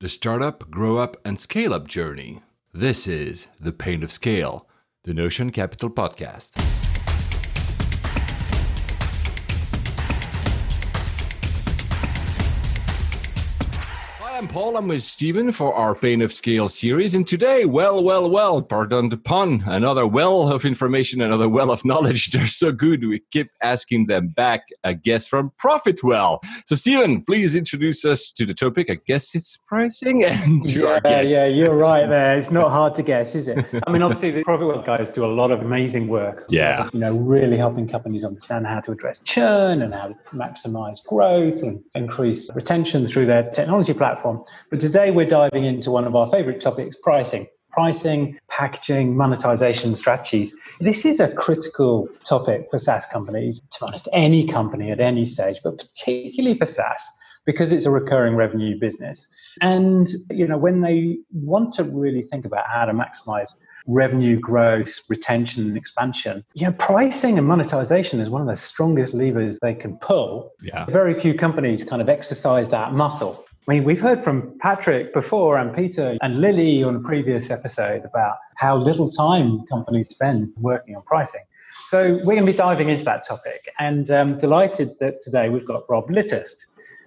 the startup, grow up, and scale up journey. This is The Pain of Scale, the Notion Capital podcast. I'm Paul. I'm with Stephen for our Pain of Scale series. And today, well, well, well, pardon the pun, another well of information, another well of knowledge. They're so good. We keep asking them back, a guest from Profitwell. So, Stephen, please introduce us to the topic. I guess it's pricing and to yeah, our guest. Yeah, you're right there. It's not hard to guess, is it? I mean, obviously, the Profitwell guys do a lot of amazing work. Yeah. You know, really helping companies understand how to address churn and how to maximize growth and increase retention through their technology platform. But today we're diving into one of our favorite topics pricing. Pricing, packaging, monetization strategies. This is a critical topic for SaaS companies, to be honest, any company at any stage, but particularly for SaaS because it's a recurring revenue business. And you know, when they want to really think about how to maximize revenue growth, retention, and expansion. You know, pricing and monetization is one of the strongest levers they can pull. Yeah. Very few companies kind of exercise that muscle. I mean, we've heard from Patrick before and Peter and Lily on a previous episode about how little time companies spend working on pricing. So we're going to be diving into that topic and um, delighted that today we've got Rob Litterst.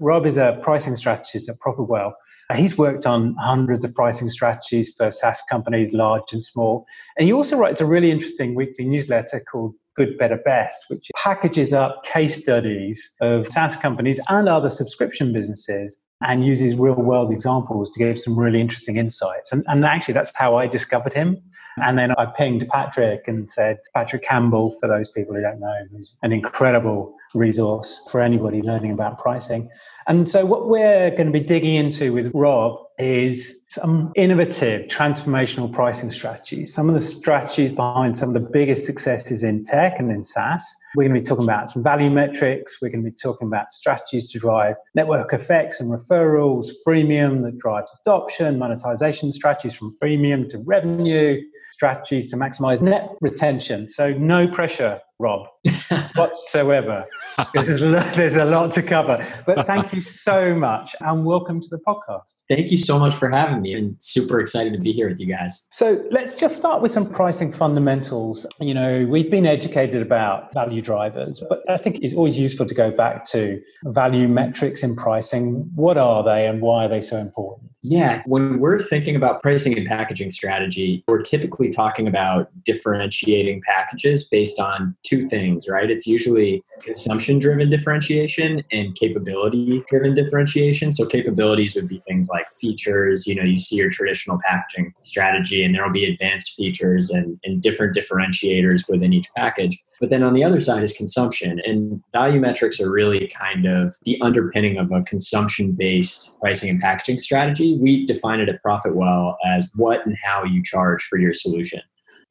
Rob is a pricing strategist at Profitwell. He's worked on hundreds of pricing strategies for SaaS companies, large and small. And he also writes a really interesting weekly newsletter called Good, Better, Best, which packages up case studies of SaaS companies and other subscription businesses and uses real world examples to give some really interesting insights. And, and actually, that's how I discovered him. And then I pinged Patrick and said, Patrick Campbell, for those people who don't know, who's an incredible resource for anybody learning about pricing. And so, what we're going to be digging into with Rob is some innovative transformational pricing strategies, some of the strategies behind some of the biggest successes in tech and in SaaS. We're going to be talking about some value metrics. We're going to be talking about strategies to drive network effects and referrals, freemium that drives adoption, monetization strategies from freemium to revenue, strategies to maximize net retention. So, no pressure, Rob, whatsoever. there's, there's a lot to cover. But thank you so much and welcome to the podcast. Thank you so much for having me and super excited to be here with you guys. So let's just start with some pricing fundamentals. You know, we've been educated about value drivers, but I think it's always useful to go back to value metrics in pricing. What are they and why are they so important? Yeah, when we're thinking about pricing and packaging strategy, we're typically talking about differentiating packages based on two things, right? It's usually consumption driven differentiation and capability driven differentiation. So, capabilities would be things like features. You know, you see your traditional packaging strategy, and there will be advanced features and, and different differentiators within each package. But then on the other side is consumption, and value metrics are really kind of the underpinning of a consumption based pricing and packaging strategy. We define it at Profitwell as what and how you charge for your solution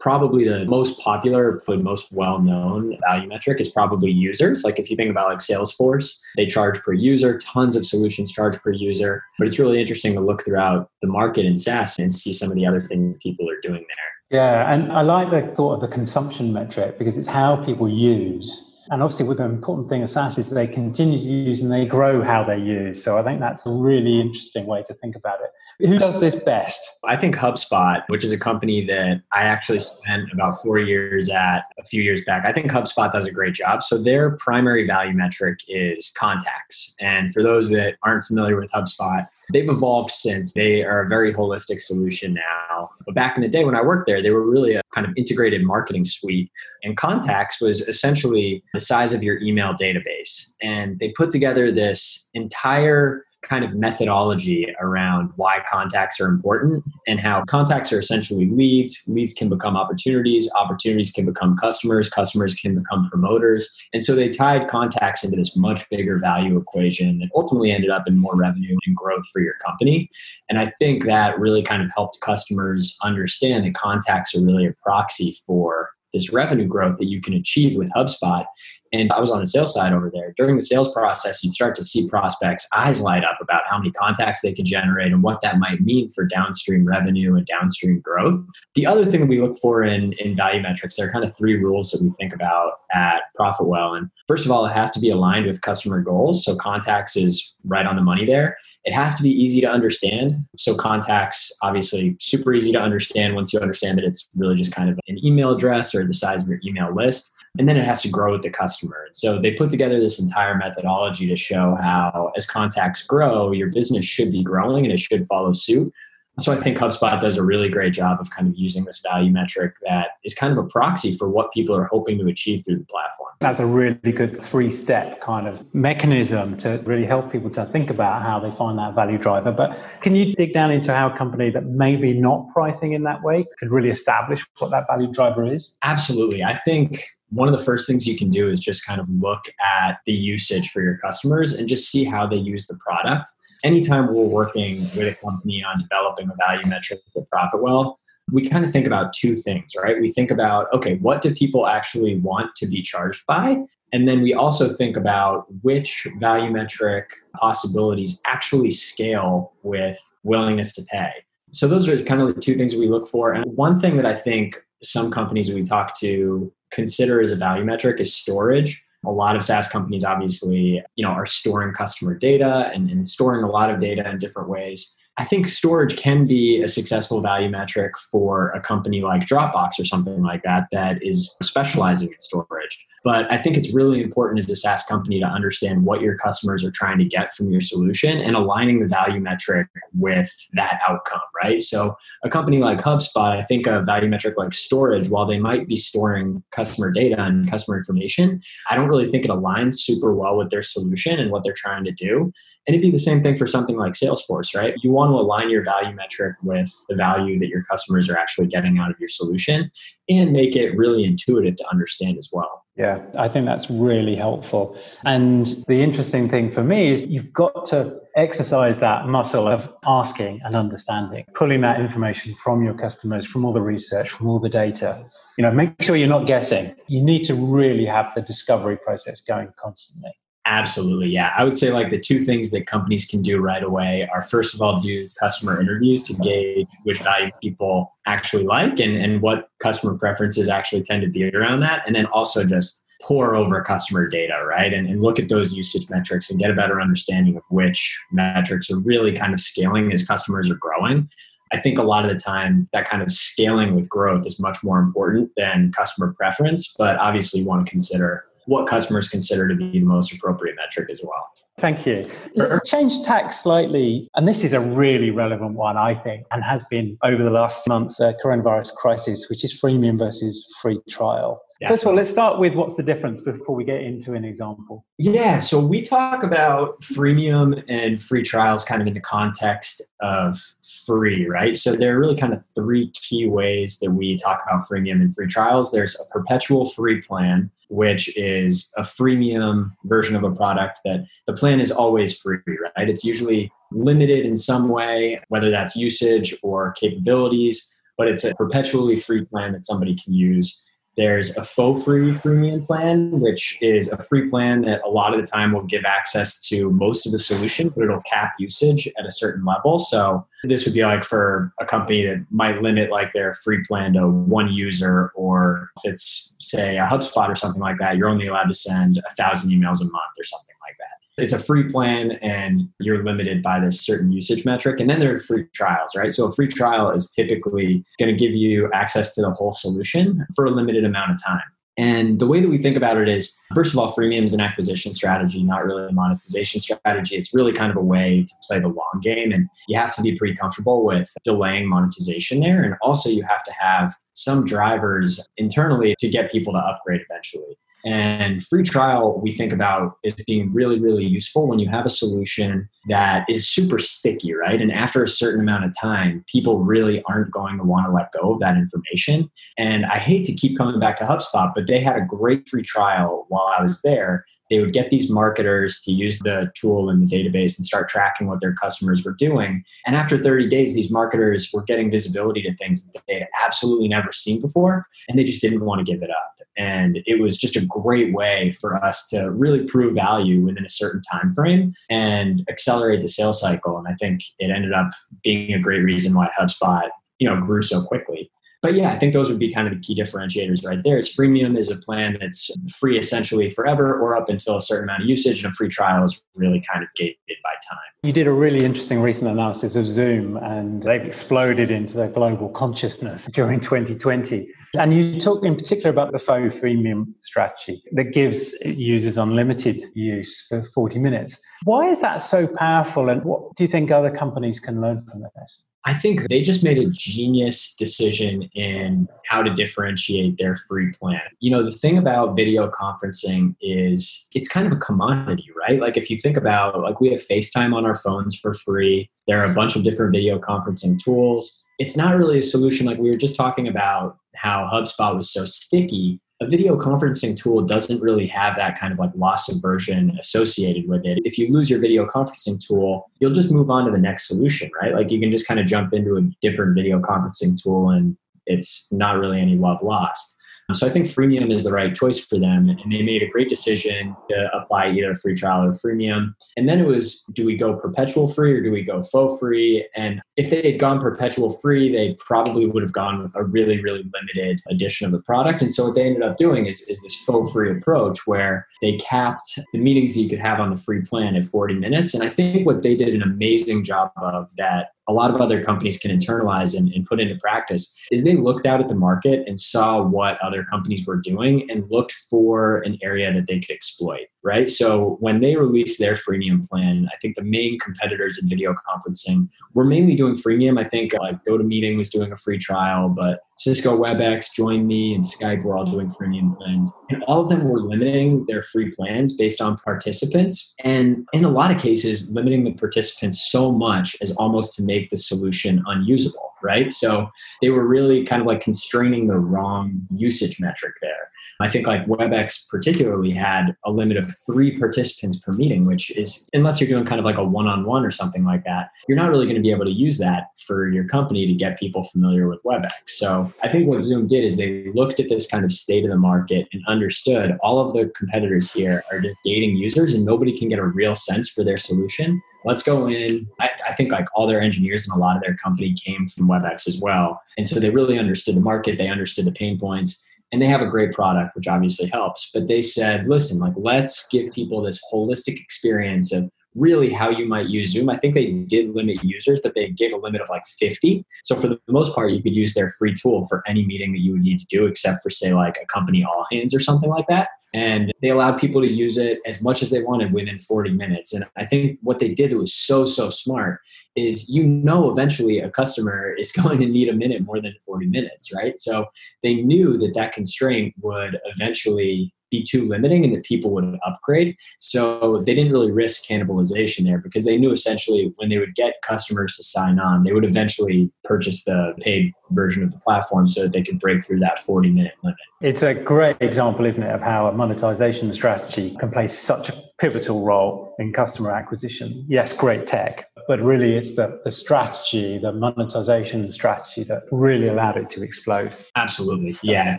probably the most popular but most well-known value metric is probably users. Like if you think about like salesforce they charge per user tons of solutions charge per user but it's really interesting to look throughout the market in saas and see some of the other things people are doing there. Yeah and i like the thought of the consumption metric because it's how people use and obviously, with the important thing of SaaS is they continue to use and they grow how they use. So I think that's a really interesting way to think about it. Who does this best? I think HubSpot, which is a company that I actually spent about four years at a few years back. I think HubSpot does a great job. So their primary value metric is contacts. And for those that aren't familiar with HubSpot, They've evolved since. They are a very holistic solution now. But back in the day when I worked there, they were really a kind of integrated marketing suite. And Contacts was essentially the size of your email database. And they put together this entire kind of methodology around why contacts are important and how contacts are essentially leads. Leads can become opportunities, opportunities can become customers, customers can become promoters. And so they tied contacts into this much bigger value equation that ultimately ended up in more revenue and growth for your company. And I think that really kind of helped customers understand that contacts are really a proxy for this revenue growth that you can achieve with HubSpot and I was on the sales side over there. During the sales process, you'd start to see prospects' eyes light up about how many contacts they could generate and what that might mean for downstream revenue and downstream growth. The other thing that we look for in, in value metrics, there are kind of three rules that we think about at Profitwell. And first of all, it has to be aligned with customer goals. So contacts is right on the money there. it has to be easy to understand. So contacts, obviously, super easy to understand once you understand that it's really just kind of an email address or the size of your email list. And then it has to grow with the customer. And So they put together this entire methodology to show how, as contacts grow, your business should be growing and it should follow suit. So I think HubSpot does a really great job of kind of using this value metric that is kind of a proxy for what people are hoping to achieve through the platform. That's a really good three step kind of mechanism to really help people to think about how they find that value driver. But can you dig down into how a company that maybe not pricing in that way could really establish what that value driver is? Absolutely. I think one of the first things you can do is just kind of look at the usage for your customers and just see how they use the product anytime we're working with a company on developing a value metric for Profitwell, we kind of think about two things, right? We think about, okay, what do people actually want to be charged by? And then we also think about which value metric possibilities actually scale with willingness to pay. So those are kind of the two things we look for. And one thing that I think some companies we talk to consider as a value metric is storage a lot of SaaS companies obviously, you know, are storing customer data and, and storing a lot of data in different ways. I think storage can be a successful value metric for a company like Dropbox or something like that that is specializing in storage. But I think it's really important as a SaaS company to understand what your customers are trying to get from your solution and aligning the value metric with that outcome, right? So a company like HubSpot, I think a value metric like storage, while they might be storing customer data and customer information, I don't really think it aligns super well with their solution and what they're trying to do. And it'd be the same thing for something like Salesforce, right? You want to align your value metric with the value that your customers are actually getting out of your solution and make it really intuitive to understand as well. Yeah, I think that's really helpful. And the interesting thing for me is you've got to exercise that muscle of asking and understanding, pulling that information from your customers, from all the research, from all the data. You know, make sure you're not guessing. You need to really have the discovery process going constantly. Absolutely. Yeah. I would say like the two things that companies can do right away are first of all, do customer interviews to gauge which value people actually like and, and what customer preferences actually tend to be around that. And then also just pour over customer data, right? And, and look at those usage metrics and get a better understanding of which metrics are really kind of scaling as customers are growing. I think a lot of the time that kind of scaling with growth is much more important than customer preference, but obviously you want to consider what customers consider to be the most appropriate metric as well. Thank you. Let's change tack slightly. And this is a really relevant one, I think, and has been over the last months, uh, coronavirus crisis, which is freemium versus free trial. Yeah. First of all, let's start with what's the difference before we get into an example. Yeah, so we talk about freemium and free trials kind of in the context of free, right? So there are really kind of three key ways that we talk about freemium and free trials. There's a perpetual free plan, which is a freemium version of a product that the plan is always free, right? It's usually limited in some way, whether that's usage or capabilities, but it's a perpetually free plan that somebody can use there's a faux free freemium plan, which is a free plan that a lot of the time will give access to most of the solution, but it'll cap usage at a certain level. So this would be like for a company that might limit like their free plan to one user, or if it's say a HubSpot or something like that, you're only allowed to send a thousand emails a month or something like that it's a free plan and you're limited by this certain usage metric. And then there are free trials, right? So a free trial is typically going to give you access to the whole solution for a limited amount of time. And the way that we think about it is, first of all, freemium is an acquisition strategy, not really a monetization strategy. It's really kind of a way to play the long game. And you have to be pretty comfortable with delaying monetization there. And also, you have to have some drivers internally to get people to upgrade eventually. And free trial, we think about as being really, really useful when you have a solution that is super sticky, right? And after a certain amount of time, people really aren't going to want to let go of that information. And I hate to keep coming back to HubSpot, but they had a great free trial while I was there they would get these marketers to use the tool in the database and start tracking what their customers were doing. And after 30 days, these marketers were getting visibility to things that they had absolutely never seen before, and they just didn't want to give it up. And it was just a great way for us to really prove value within a certain time frame and accelerate the sales cycle. And I think it ended up being a great reason why HubSpot, you know, grew so quickly. But yeah, I think those would be kind of the key differentiators right there. Is freemium is a plan that's free essentially forever or up until a certain amount of usage, and a free trial is really kind of gated by time. You did a really interesting recent analysis of Zoom, and they've exploded into the global consciousness during 2020. And you talk in particular about the faux freemium strategy that gives users unlimited use for 40 minutes. Why is that so powerful, and what do you think other companies can learn from this? I think they just made a genius decision in how to differentiate their free plan. You know, the thing about video conferencing is it's kind of a commodity, right? Like if you think about like we have FaceTime on our phones for free. There are a bunch of different video conferencing tools. It's not really a solution like we were just talking about how HubSpot was so sticky a video conferencing tool doesn't really have that kind of like loss aversion associated with it. If you lose your video conferencing tool, you'll just move on to the next solution, right? Like you can just kind of jump into a different video conferencing tool and it's not really any love lost. So I think freemium is the right choice for them. And they made a great decision to apply either free trial or freemium. And then it was do we go perpetual free or do we go faux free? And if they had gone perpetual free, they probably would have gone with a really, really limited edition of the product. And so what they ended up doing is, is this faux free approach where they capped the meetings you could have on the free plan at 40 minutes. And I think what they did an amazing job of that a lot of other companies can internalize and, and, put into practice is they looked out at the market and saw what other companies were doing and looked for an area that they could exploit right? So when they released their freemium plan i think the main competitors in video conferencing were mainly doing freemium. I think like GoToMeeting was doing a free trial but cisco webex join.me and skype were all doing freemium plans. And all of them were limiting their free plans based on participants and in a lot of cases limiting the participants so much as almost to make the solution unusable, right? So they were really kind of like constraining the wrong usage metric there. I think like WebEx particularly had a limit of three participants per meeting, which is, unless you're doing kind of like a one on one or something like that, you're not really going to be able to use that for your company to get people familiar with WebEx. So I think what Zoom did is they looked at this kind of state of the market and understood all of the competitors here are just gating users and nobody can get a real sense for their solution let's go in. I, I, think like all their engineers and a lot of their company came from WebEx as well. And so they really understood the market, they understood the pain points, and they have a great product, which obviously helps. But they said, listen, like let's give people this holistic experience of really how you might use Zoom. I think they did limit users, but they gave a limit of like 50. So for the most part, you could use their free tool for any meeting that you would need to do, except for say like a company all hands or something like that and they allowed people to use it as much as they wanted within 40 minutes. And i think what they did that was so so smart is you know eventually a customer is going to need a minute more than 40 minutes right? So they knew that that constraint would eventually be too limiting and that people would upgrade. So they didn't really risk cannibalization there because they knew essentially when they would get customers to sign on, they would eventually purchase the paid version of the platform so that they could break through that 40 minute limit. It's a great example, isn't it, of how a monetization strategy can play such a pivotal role in customer acquisition. Yes, great tech, but really it's the, the strategy, the monetization strategy that really allowed it to explode. Absolutely. Yeah.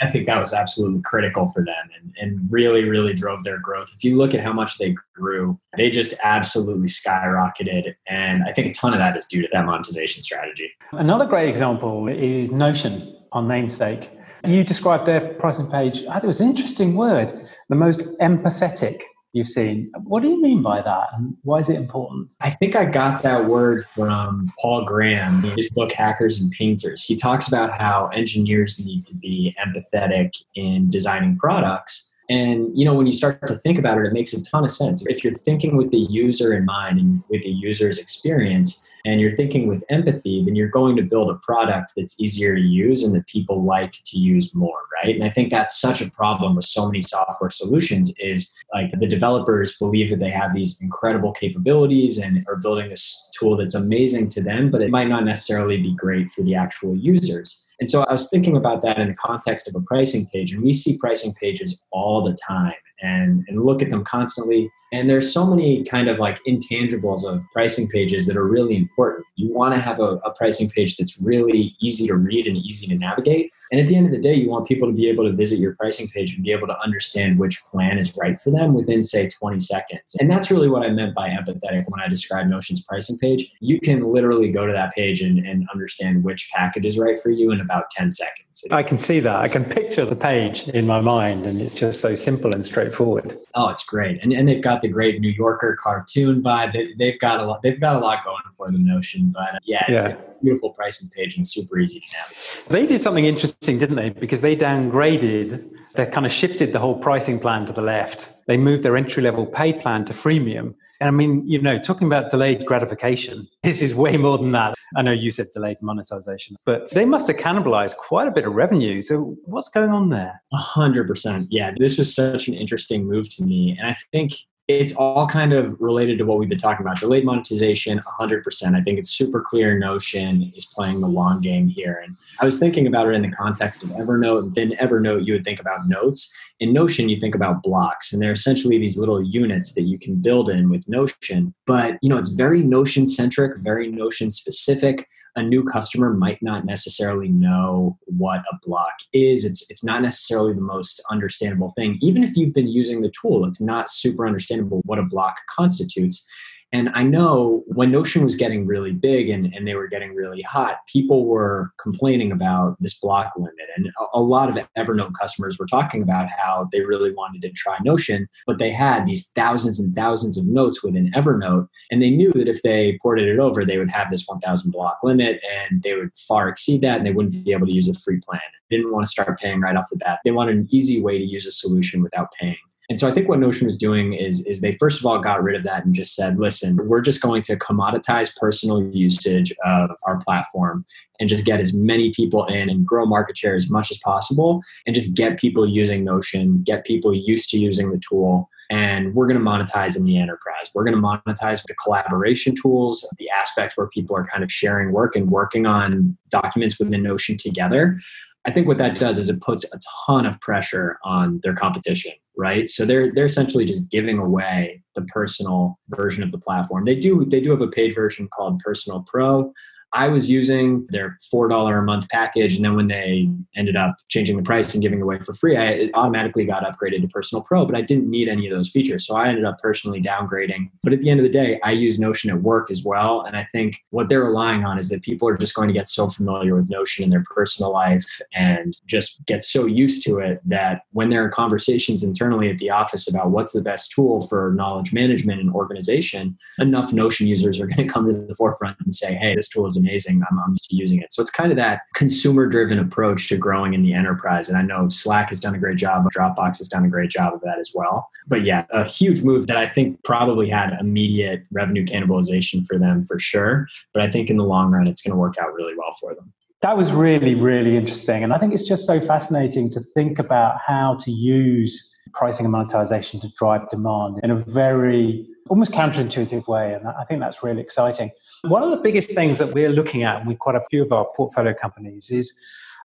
I think that was absolutely critical for them and, and really, really drove their growth. If you look at how much they grew, they just absolutely skyrocketed. And I think a ton of that is due to that monetization strategy. Another great example is Notion on Namesake. You described their pricing page, I think it was an interesting word, the most empathetic you've seen. What do you mean by that? And why is it important? I think I got that word from Paul Graham, his book Hackers and Painters. He talks about how engineers need to be empathetic in designing products. And you know, when you start to think about it, it makes a ton of sense. If you're thinking with the user in mind and with the user's experience, and you're thinking with empathy, then you're going to build a product that's easier to use and that people like to use more, right? And I think that's such a problem with so many software solutions is like the developers believe that they have these incredible capabilities and are building this tool that's amazing to them, but it might not necessarily be great for the actual users. And so I was thinking about that in the context of a pricing page, and we see pricing pages all the time and, and look at them constantly. And there's so many kind of like intangibles of pricing pages that are really important. You want to have a, a pricing page that's really easy to read and easy to navigate. And at the end of the day, you want people to be able to visit your pricing page and be able to understand which plan is right for them within, say, 20 seconds. And that's really what I meant by empathetic when I described Notion's pricing page. You can literally go to that page and, and understand which package is right for you in about 10 seconds. I can see that. I can picture the page in my mind, and it's just so simple and straightforward. Oh, it's great, and and they've got the great New Yorker cartoon vibe. They, have got a lot. They've got a lot going for them. Notion, but uh, yeah, it's yeah. a beautiful pricing page and super easy to navigate. They did something interesting, didn't they? Because they downgraded. They kind of shifted the whole pricing plan to the left. They moved their entry level pay plan to freemium and I mean, you know, talking about delayed gratification, this is way more than that. I know you said delayed monetization, but they must have cannibalized quite a bit of revenue. So what's going on there? A hundred percent. Yeah, this was such an interesting move to me. And I think it's all kind of related to what we've been talking about. Delayed monetization, 100%. I think it's super clear Notion is playing the long game here. And I was thinking about it in the context of Evernote. Then Evernote, you would think about notes. In Notion, you think about blocks. And they're essentially these little units that you can build in with Notion. But, you know, it's very Notion centric, very Notion specific a new customer might not necessarily know what a block is. It's it's not necessarily the most understandable thing. Even if you've been using the tool, it's not super understandable what a block constitutes. And I know when Notion was getting really big and, and they were getting really hot, people were complaining about this block limit. And a, a, lot of Evernote customers were talking about how they really wanted to try Notion, but they had these thousands and thousands of notes within Evernote. And they knew that if they ported it over, they would have this 1000 block limit and they would far exceed that and they wouldn't be able to use a free plan. They didn't want to start paying right off the bat. They wanted an easy way to use a solution without paying. And so I think what Notion was doing is, is they first of all got rid of that and just said, listen, we're just going to commoditize personal usage of our platform and just get as many people in and grow market share as much as possible and just get people using Notion, get people used to using the tool. And we're going to monetize in the enterprise. We're going to monetize the collaboration tools, the aspect where people are kind of sharing work and working on documents within Notion together. I think what that does is it puts a ton of pressure on their competition, right? So they're they're essentially just giving away the personal version of the platform. They do they do have a paid version called Personal Pro, I was using their $4 a month package. And then when they ended up changing the price and giving away for free, I automatically got upgraded to Personal Pro, but I didn't need any of those features. So I ended up personally downgrading. But at the end of the day, I use Notion at work as well. And I think what they're relying on is that people are just going to get so familiar with Notion in their personal life and just get so used to it that when there are conversations internally at the office about what's the best tool for knowledge management and organization, enough Notion users are going to come to the forefront and say, hey, this tool is amazing. I'm, I'm using it. So it's kind of that consumer driven approach to growing in the enterprise. And I know Slack has done a great job, Dropbox has done a great job of that as well. But yeah, a huge move that I think probably had immediate revenue cannibalization for them for sure. But I think in the long run, it's going to work out really well for them. That was really, really interesting. And I think it's just so fascinating to think about how to use pricing and monetization to drive demand in a very almost counterintuitive way. And I think that's really exciting. One of the biggest things that we're looking at with quite a few of our portfolio companies is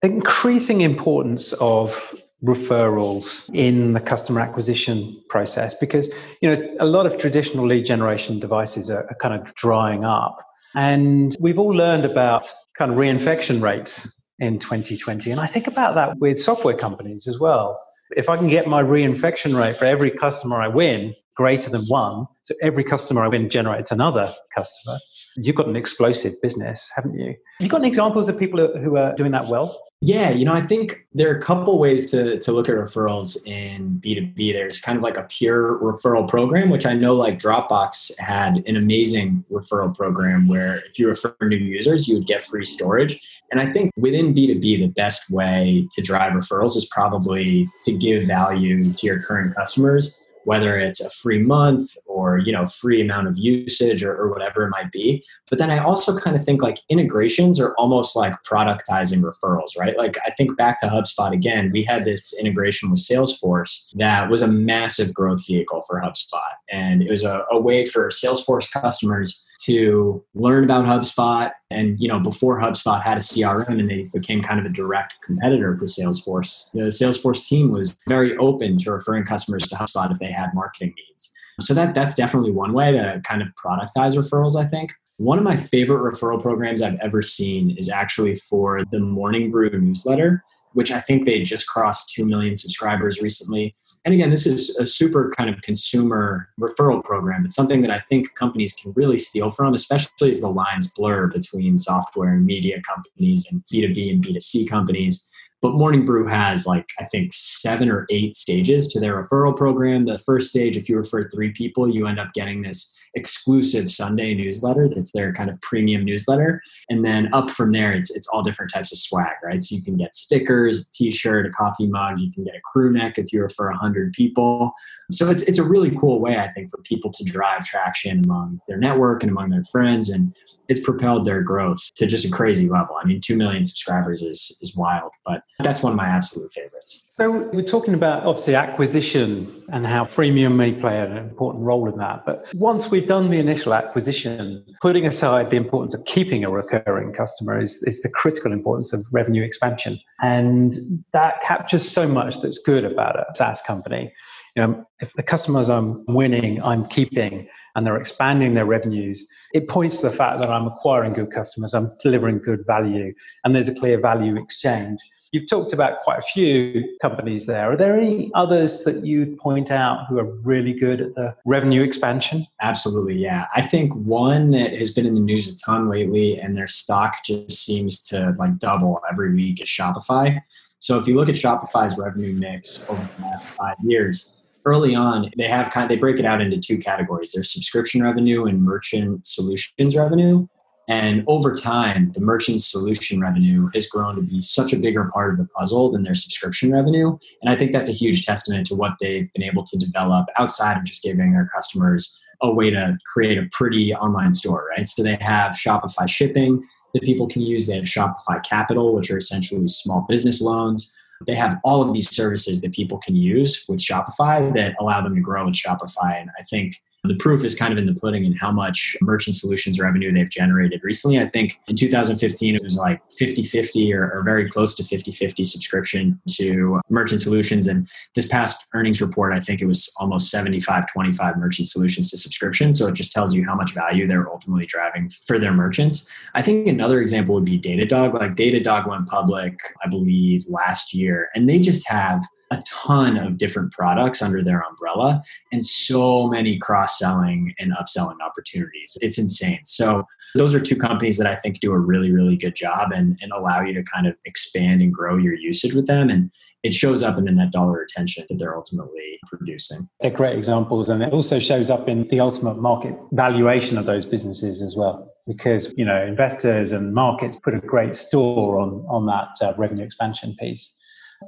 the increasing importance of referrals in the customer acquisition process because you know a lot of traditional lead generation devices are, are kind of drying up and we've all learned about kind of reinfection rates in 2020 and i think about that with software companies as well if i can get my reinfection rate for every customer i win greater than one, so every customer I win generates another customer, you've got an explosive business, haven't you? Have you got any examples of people who are doing that well? Yeah, you know, I think there are a couple ways to, to look at referrals in B2B. There's kind of like a pure referral program, which I know like Dropbox had an amazing referral program where if you refer new users, you would get free storage. And I think within B2B, the best way to drive referrals is probably to give value to your current customers whether it's a free month or you know free amount of usage or, or, whatever it might be but then i also kind of think like integrations are almost like productizing referrals right like i think back to hubspot again we had this integration with salesforce that was a massive growth vehicle for hubspot and it was a, a way for salesforce customers to learn about HubSpot. And you know, before HubSpot had a CRM and they became kind of a direct competitor for Salesforce, the Salesforce team was very open to referring customers to HubSpot if they had marketing needs. So that that's definitely one way to kind of productize referrals, I think. One of my favorite referral programs I've ever seen is actually for the Morning Brew newsletter, which I think they just crossed 2 million subscribers recently. And again, this is a super kind of consumer referral program. It's something that I think companies can really steal from, especially as the lines blur between software and media companies and B2B and B2C companies. But Morning Brew has like, I think, seven or eight stages to their referral program. The first stage, if you refer three people, you end up getting this exclusive Sunday newsletter that's their kind of premium newsletter. And then up from there, it's, it's all different types of swag, right? So you can get stickers, a t shirt, a coffee mug, you can get a crew neck if you refer 100 people. So it's, it's a really cool way, I think, for people to drive traction among their network and among their friends. And it's propelled their growth to just a crazy level. I mean, 2 million subscribers is, is wild, but that's one of my absolute favorites. So we're talking about obviously acquisition and how freemium may play an important role in that. But once we've done the initial acquisition, putting aside the importance of keeping a recurring customer is, is the critical importance of revenue expansion. And that captures so much that's good about a SaaS company. You know, if the customers I'm winning, I'm keeping, and they're expanding their revenues, it points to the fact that I'm acquiring good customers, I'm delivering good value, and there's a clear value exchange. You've talked about quite a few companies there. Are there any others that you'd point out who are really good at the revenue expansion? Absolutely, yeah. I think one that has been in the news a ton lately and their stock just seems to like double every week is Shopify. So if you look at Shopify's revenue mix over the last five years, early on they have kind of, they break it out into two categories there's subscription revenue and merchant solutions revenue and over time the merchant solution revenue has grown to be such a bigger part of the puzzle than their subscription revenue. And i think that's a huge testament to what they've been able to develop outside of just giving their customers a way to create a pretty online store right? So they have shopify shipping that people can use. They have shopify capital which are essentially small business loans. They have all of these services that people can use with Shopify that allow them to grow with Shopify. And I think the proof is kind of in the pudding and how much merchant solutions revenue they've generated recently. I think in 2015, it was like 50 50 or, or, very close to 50 50 subscription to merchant solutions. And this past earnings report, I think it was almost 75 25 merchant solutions to subscription. So it just tells you how much value they're ultimately driving for their merchants. I think another example would be Datadog. Like Datadog went public, I believe, last year, and they just have a ton of different products under their umbrella and so many cross selling and upselling opportunities. It's insane. So, those are two companies that I think do a really, really good job and, and allow you to kind of expand and grow your usage with them. And it shows up in the net dollar retention that they're ultimately producing. They're great examples. And it also shows up in the ultimate market valuation of those businesses as well because you know investors and markets put a great store on on that uh, revenue expansion piece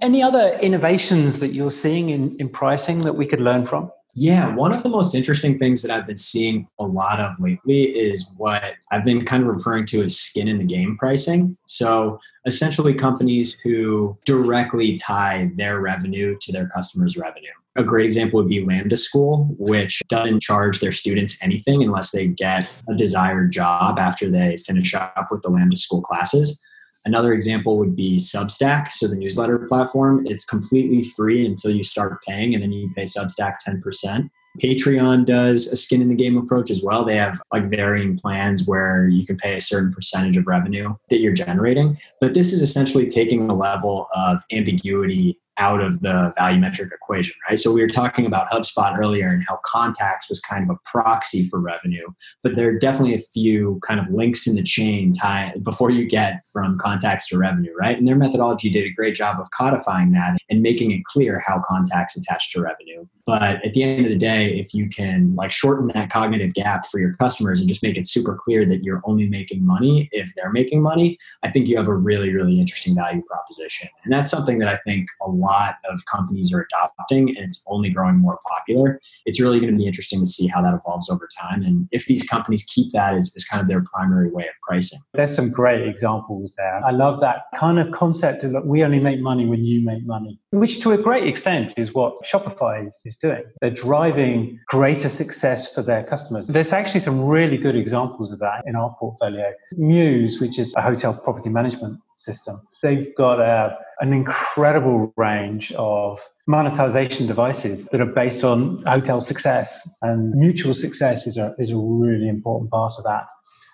any other innovations that you're seeing in, in pricing that we could learn from? Yeah, one of the most interesting things that I've been seeing a lot of lately is what I've been kind of referring to as skin in the game pricing. So essentially, companies who directly tie their revenue to their customers' revenue. A great example would be Lambda School, which doesn't charge their students anything unless they get a desired job after they finish up with the Lambda School classes. Another example would be Substack, so the newsletter platform. It's completely free until you start paying, and then you pay Substack 10%. Patreon does a skin in the game approach as well. They have like varying plans where you can pay a certain percentage of revenue that you're generating. But this is essentially taking a level of ambiguity out of the value metric equation, right? So we were talking about HubSpot earlier and how contacts was kind of a proxy for revenue, but there are definitely a few kind of links in the chain tie before you get from contacts to revenue, right? And their methodology did a great job of codifying that and making it clear how contacts attach to revenue. But at the end of the day, if you can like shorten that cognitive gap for your customers and just make it super clear that you're only making money if they're making money, I think you have a really, really interesting value proposition. And that's something that I think a lot of companies are adopting and it's only growing more popular. It's really going to be interesting to see how that evolves over time. And if these companies keep that as, as kind of their primary way of pricing. There's some great examples there. I love that kind of concept of that we only make money when you make money, which to a great extent is what Shopify is is doing. They're driving greater success for their customers. There's actually some really good examples of that in our portfolio. Mews, which is a hotel property management system, they've got a, an incredible range of monetization devices that are based on hotel success. And mutual success is a, is a really important part of that.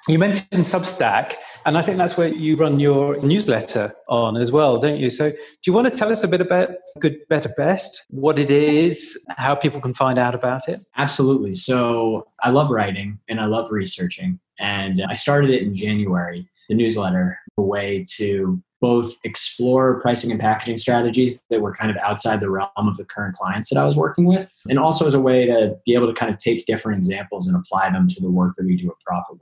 You mentioned Substack. And I think that's where you run your newsletter on as well, don't you? So, do you want to tell us a bit about Good, Better, Best, what it is, how people can find out about it? Absolutely. So, I love writing and I love researching. And I started it in January, the newsletter, a way to both explore pricing and packaging strategies that were kind of outside the realm of the current clients that I was working with, and also as a way to be able to kind of take different examples and apply them to the work that we do at Profitwell.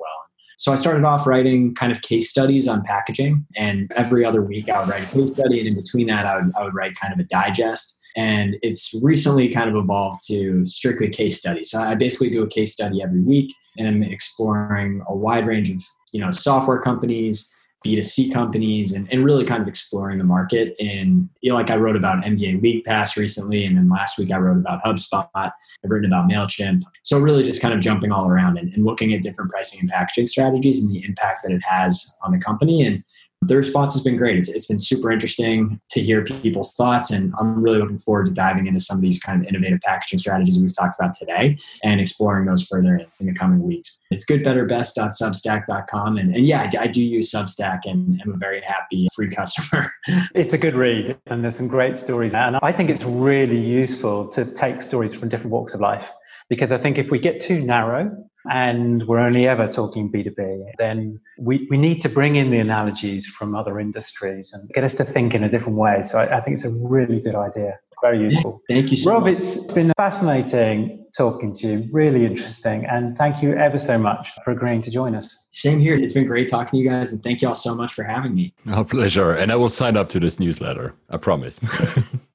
So I started off writing kind of case studies on packaging, and every other week I would write a case study, and in between that, I would, I would write kind of a digest. And it's recently kind of evolved to strictly case studies. So I basically do a case study every week, and I'm exploring a wide range of you know software companies, B2C companies and, and really kind of exploring the market. And you know, like I wrote about NBA League Pass recently, and then last week I wrote about HubSpot. I've written about MailChimp. So really just kind of jumping all around and, and looking at different pricing and packaging strategies and the impact that it has on the company. And the response has been great. It's, it's been super interesting to hear people's thoughts, and I'm really looking forward to diving into some of these kind of innovative packaging strategies we've talked about today and exploring those further in, in the coming weeks. It's goodbetterbest.substack.com, and, and yeah, I, I do use Substack, and I'm a very happy free customer. it's a good read, and there's some great stories, and I think it's really useful to take stories from different walks of life because I think if we get too narrow and we're only ever talking B2B, then we, we need to bring in the analogies from other industries and get us to think in a different way. So I, I think it's a really good idea. Very useful. Thank you so Rob, much. it's been fascinating talking to you. Really interesting. And thank you ever so much for agreeing to join us. Same here. It's been great talking to you guys. And thank you all so much for having me. Our pleasure. And I will sign up to this newsletter. I promise.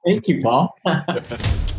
thank you, Paul.